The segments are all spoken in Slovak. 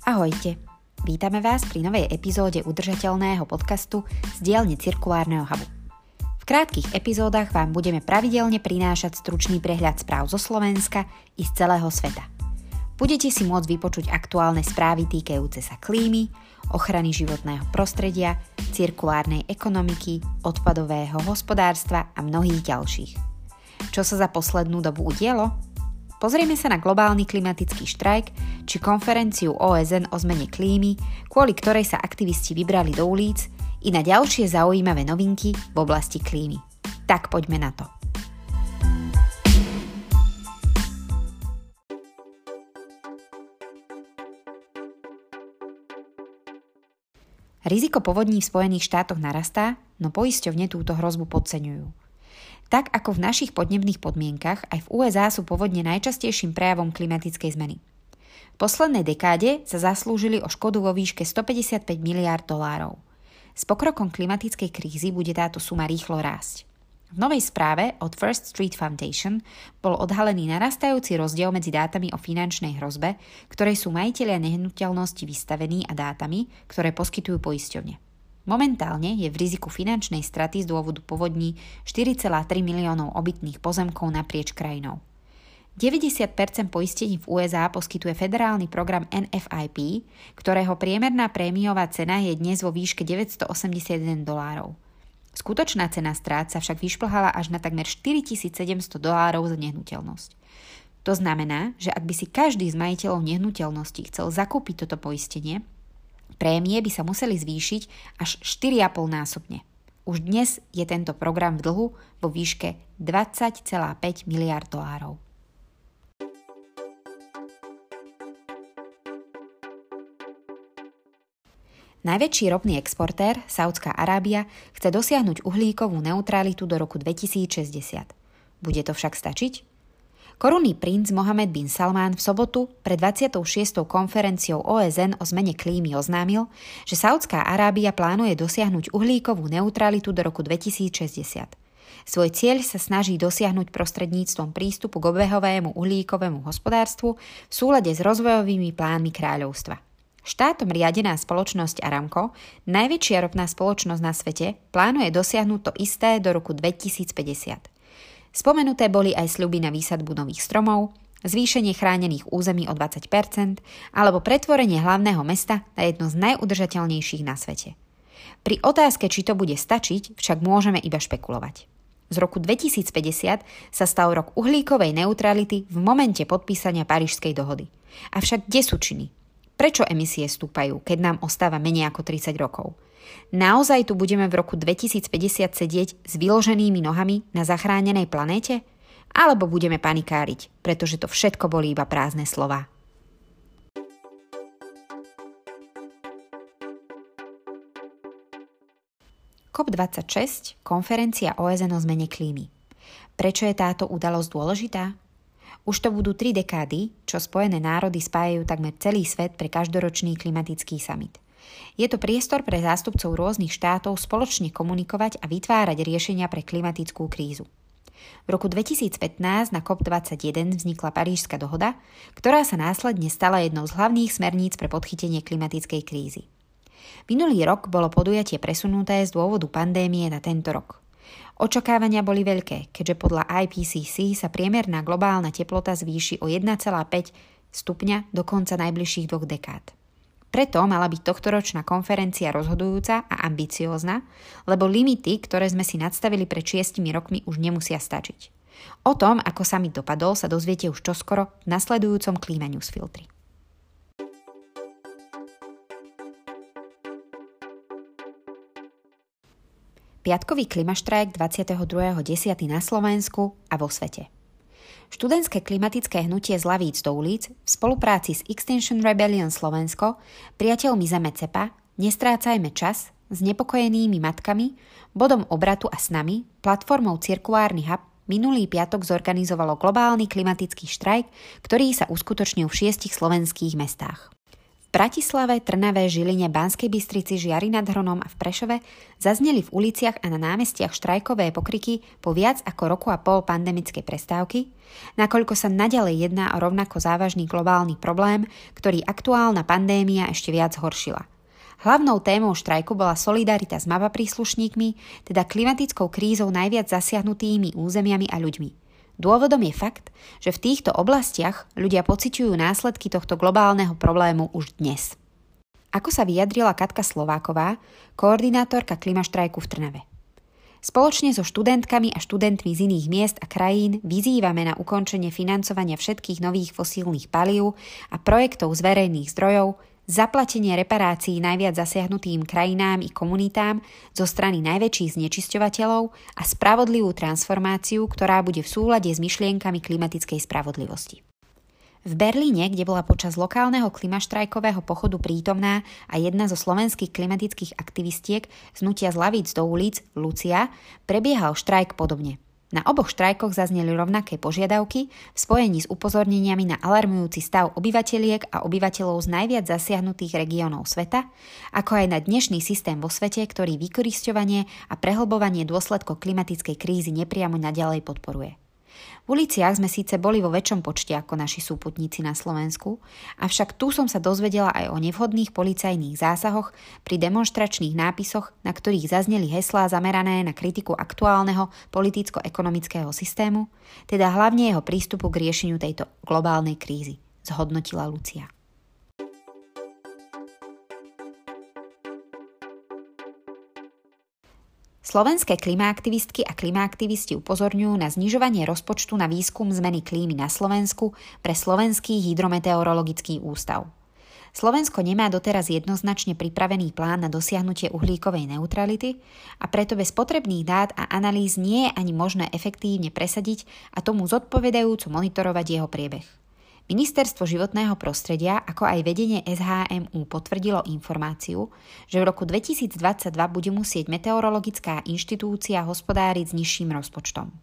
Ahojte, vítame vás pri novej epizóde udržateľného podcastu z dielne Cirkulárneho hubu. V krátkých epizódach vám budeme pravidelne prinášať stručný prehľad správ zo Slovenska i z celého sveta. Budete si môcť vypočuť aktuálne správy týkajúce sa klímy, ochrany životného prostredia, cirkulárnej ekonomiky, odpadového hospodárstva a mnohých ďalších. Čo sa za poslednú dobu udielo? Pozrieme sa na globálny klimatický štrajk či konferenciu OSN o zmene klímy, kvôli ktorej sa aktivisti vybrali do ulic, i na ďalšie zaujímavé novinky v oblasti klímy. Tak poďme na to. Riziko povodní v Spojených štátoch narastá, no poisťovne túto hrozbu podceňujú. Tak ako v našich podnebných podmienkach, aj v USA sú povodne najčastejším prejavom klimatickej zmeny. V poslednej dekáde sa zaslúžili o škodu vo výške 155 miliárd dolárov. S pokrokom klimatickej krízy bude táto suma rýchlo rásť. V novej správe od First Street Foundation bol odhalený narastajúci rozdiel medzi dátami o finančnej hrozbe, ktorej sú majiteľia nehnuteľnosti vystavení a dátami, ktoré poskytujú poisťovne. Momentálne je v riziku finančnej straty z dôvodu povodní 4,3 miliónov obytných pozemkov naprieč krajinou. 90% poistení v USA poskytuje federálny program NFIP, ktorého priemerná prémiová cena je dnes vo výške 981 dolárov. Skutočná cena strát sa však vyšplhala až na takmer 4700 dolárov za nehnuteľnosť. To znamená, že ak by si každý z majiteľov nehnuteľnosti chcel zakúpiť toto poistenie, Prémie by sa museli zvýšiť až 4,5 násobne. Už dnes je tento program v dlhu vo výške 20,5 miliard dolárov. Najväčší ropný exportér, Saudská Arábia, chce dosiahnuť uhlíkovú neutralitu do roku 2060. Bude to však stačiť? Korunný princ Mohamed bin Salman v sobotu pred 26. konferenciou OSN o zmene klímy oznámil, že Saudská Arábia plánuje dosiahnuť uhlíkovú neutralitu do roku 2060. Svoj cieľ sa snaží dosiahnuť prostredníctvom prístupu k obehovému uhlíkovému hospodárstvu v súlade s rozvojovými plánmi kráľovstva. Štátom riadená spoločnosť Aramco, najväčšia ropná spoločnosť na svete, plánuje dosiahnuť to isté do roku 2050. Spomenuté boli aj sľuby na výsadbu nových stromov, zvýšenie chránených území o 20% alebo pretvorenie hlavného mesta na jedno z najudržateľnejších na svete. Pri otázke, či to bude stačiť, však môžeme iba špekulovať. Z roku 2050 sa stal rok uhlíkovej neutrality v momente podpísania Parížskej dohody. Avšak kde sú činy? Prečo emisie stúpajú, keď nám ostáva menej ako 30 rokov? Naozaj tu budeme v roku 2050 sedieť s vyloženými nohami na zachránenej planéte? Alebo budeme panikáriť, pretože to všetko boli iba prázdne slova? COP26, konferencia OSN o zmene klímy. Prečo je táto udalosť dôležitá? Už to budú tri dekády, čo Spojené národy spájajú takmer celý svet pre každoročný klimatický summit – je to priestor pre zástupcov rôznych štátov spoločne komunikovať a vytvárať riešenia pre klimatickú krízu. V roku 2015 na COP21 vznikla Parížska dohoda, ktorá sa následne stala jednou z hlavných smerníc pre podchytenie klimatickej krízy. Minulý rok bolo podujatie presunuté z dôvodu pandémie na tento rok. Očakávania boli veľké, keďže podľa IPCC sa priemerná globálna teplota zvýši o 1,5 stupňa do konca najbližších dvoch dekád. Preto mala byť tohtoročná konferencia rozhodujúca a ambiciózna, lebo limity, ktoré sme si nadstavili pred šiestimi rokmi, už nemusia stačiť. O tom, ako sa mi dopadol, sa dozviete už čoskoro v nasledujúcom Klima News filtri. Piatkový klimaštrajk 22.10. na Slovensku a vo svete. Študentské klimatické hnutie z Lavíc do ulic v spolupráci s Extinction Rebellion Slovensko, priateľmi Zeme CEPA, Nestrácajme čas, s nepokojenými matkami, bodom obratu a s nami, platformou Cirkulárny hub minulý piatok zorganizovalo globálny klimatický štrajk, ktorý sa uskutočnil v šiestich slovenských mestách. Bratislave, Trnave, Žiline, Banskej Bystrici, Žiari nad Hronom a v Prešove zazneli v uliciach a na námestiach štrajkové pokriky po viac ako roku a pol pandemickej prestávky, nakoľko sa naďalej jedná o rovnako závažný globálny problém, ktorý aktuálna pandémia ešte viac horšila. Hlavnou témou štrajku bola solidarita s MAPA príslušníkmi, teda klimatickou krízou najviac zasiahnutými územiami a ľuďmi – Dôvodom je fakt, že v týchto oblastiach ľudia pociťujú následky tohto globálneho problému už dnes. Ako sa vyjadrila Katka Slováková, koordinátorka klimaštrajku v Trnave. Spoločne so študentkami a študentmi z iných miest a krajín vyzývame na ukončenie financovania všetkých nových fosílnych palív a projektov z verejných zdrojov, zaplatenie reparácií najviac zasiahnutým krajinám i komunitám zo strany najväčších znečisťovateľov a spravodlivú transformáciu, ktorá bude v súlade s myšlienkami klimatickej spravodlivosti. V Berlíne, kde bola počas lokálneho klimaštrajkového pochodu prítomná a jedna zo slovenských klimatických aktivistiek znutia z lavíc do ulic, Lucia, prebiehal štrajk podobne – na oboch štrajkoch zazneli rovnaké požiadavky v spojení s upozorneniami na alarmujúci stav obyvateľiek a obyvateľov z najviac zasiahnutých regiónov sveta, ako aj na dnešný systém vo svete, ktorý vykorisťovanie a prehlbovanie dôsledkov klimatickej krízy nepriamo naďalej podporuje. V uliciach sme síce boli vo väčšom počte ako naši súputníci na Slovensku, avšak tu som sa dozvedela aj o nevhodných policajných zásahoch pri demonstračných nápisoch, na ktorých zazneli heslá zamerané na kritiku aktuálneho politicko-ekonomického systému, teda hlavne jeho prístupu k riešeniu tejto globálnej krízy, zhodnotila Lucia. Slovenské klimaaktivistky a klimaaktivisti upozorňujú na znižovanie rozpočtu na výskum zmeny klímy na Slovensku pre Slovenský hydrometeorologický ústav. Slovensko nemá doteraz jednoznačne pripravený plán na dosiahnutie uhlíkovej neutrality a preto bez potrebných dát a analýz nie je ani možné efektívne presadiť a tomu zodpovedajúco monitorovať jeho priebeh. Ministerstvo životného prostredia, ako aj vedenie SHMU potvrdilo informáciu, že v roku 2022 bude musieť meteorologická inštitúcia hospodáriť s nižším rozpočtom.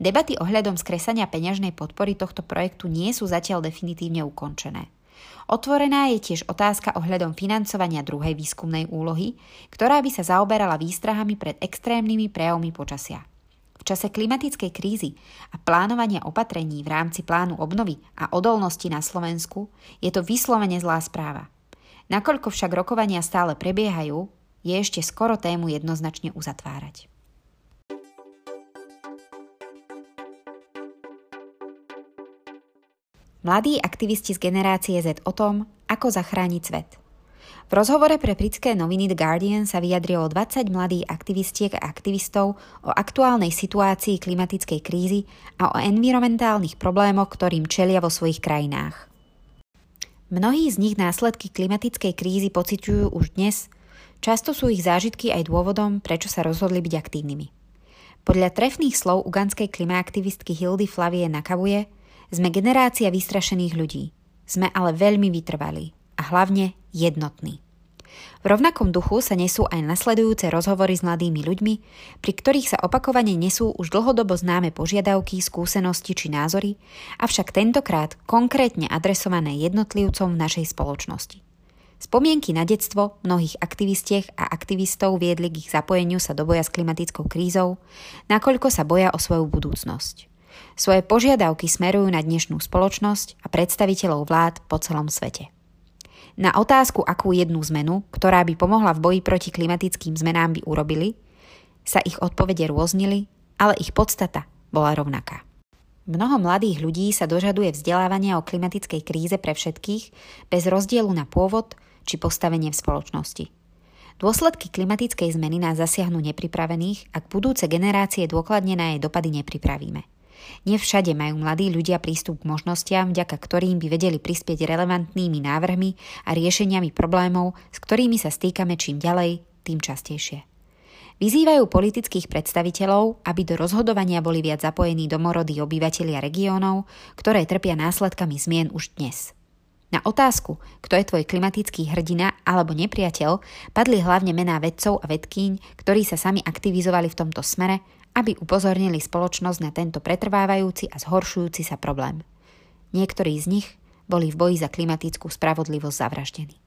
Debaty ohľadom skresania peňažnej podpory tohto projektu nie sú zatiaľ definitívne ukončené. Otvorená je tiež otázka ohľadom financovania druhej výskumnej úlohy, ktorá by sa zaoberala výstrahami pred extrémnymi prejavmi počasia. V čase klimatickej krízy a plánovania opatrení v rámci plánu obnovy a odolnosti na Slovensku je to vyslovene zlá správa. Nakoľko však rokovania stále prebiehajú, je ešte skoro tému jednoznačne uzatvárať. Mladí aktivisti z generácie Z o tom, ako zachrániť svet – v rozhovore pre britské noviny The Guardian sa vyjadrilo 20 mladých aktivistiek a aktivistov o aktuálnej situácii klimatickej krízy a o environmentálnych problémoch, ktorým čelia vo svojich krajinách. Mnohí z nich následky klimatickej krízy pociťujú už dnes, často sú ich zážitky aj dôvodom, prečo sa rozhodli byť aktívnymi. Podľa trefných slov uganskej klimaaktivistky Hildy Flavie Nakavuje sme generácia vystrašených ľudí. Sme ale veľmi vytrvalí a hlavne jednotný. V rovnakom duchu sa nesú aj nasledujúce rozhovory s mladými ľuďmi, pri ktorých sa opakovane nesú už dlhodobo známe požiadavky, skúsenosti či názory, avšak tentokrát konkrétne adresované jednotlivcom v našej spoločnosti. Spomienky na detstvo mnohých aktivistiek a aktivistov viedli k ich zapojeniu sa do boja s klimatickou krízou, nakoľko sa boja o svoju budúcnosť. Svoje požiadavky smerujú na dnešnú spoločnosť a predstaviteľov vlád po celom svete. Na otázku, akú jednu zmenu, ktorá by pomohla v boji proti klimatickým zmenám by urobili, sa ich odpovede rôznili, ale ich podstata bola rovnaká. Mnoho mladých ľudí sa dožaduje vzdelávania o klimatickej kríze pre všetkých, bez rozdielu na pôvod či postavenie v spoločnosti. Dôsledky klimatickej zmeny nás zasiahnu nepripravených, ak budúce generácie dôkladne na jej dopady nepripravíme. Nevšade majú mladí ľudia prístup k možnostiam, vďaka ktorým by vedeli prispieť relevantnými návrhmi a riešeniami problémov, s ktorými sa stýkame čím ďalej, tým častejšie. Vyzývajú politických predstaviteľov, aby do rozhodovania boli viac zapojení domorodí obyvateľia regiónov, ktoré trpia následkami zmien už dnes. Na otázku, kto je tvoj klimatický hrdina alebo nepriateľ, padli hlavne mená vedcov a vedkýň, ktorí sa sami aktivizovali v tomto smere aby upozornili spoločnosť na tento pretrvávajúci a zhoršujúci sa problém. Niektorí z nich boli v boji za klimatickú spravodlivosť zavraždení.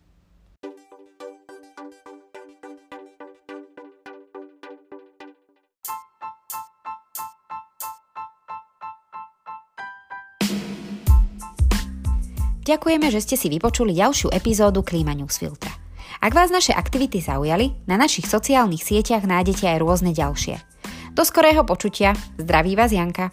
Ďakujeme, že ste si vypočuli ďalšiu epizódu Klíma Newsfiltra. Ak vás naše aktivity zaujali, na našich sociálnych sieťach nájdete aj rôzne ďalšie. Do skorého počutia. Zdraví vás Janka.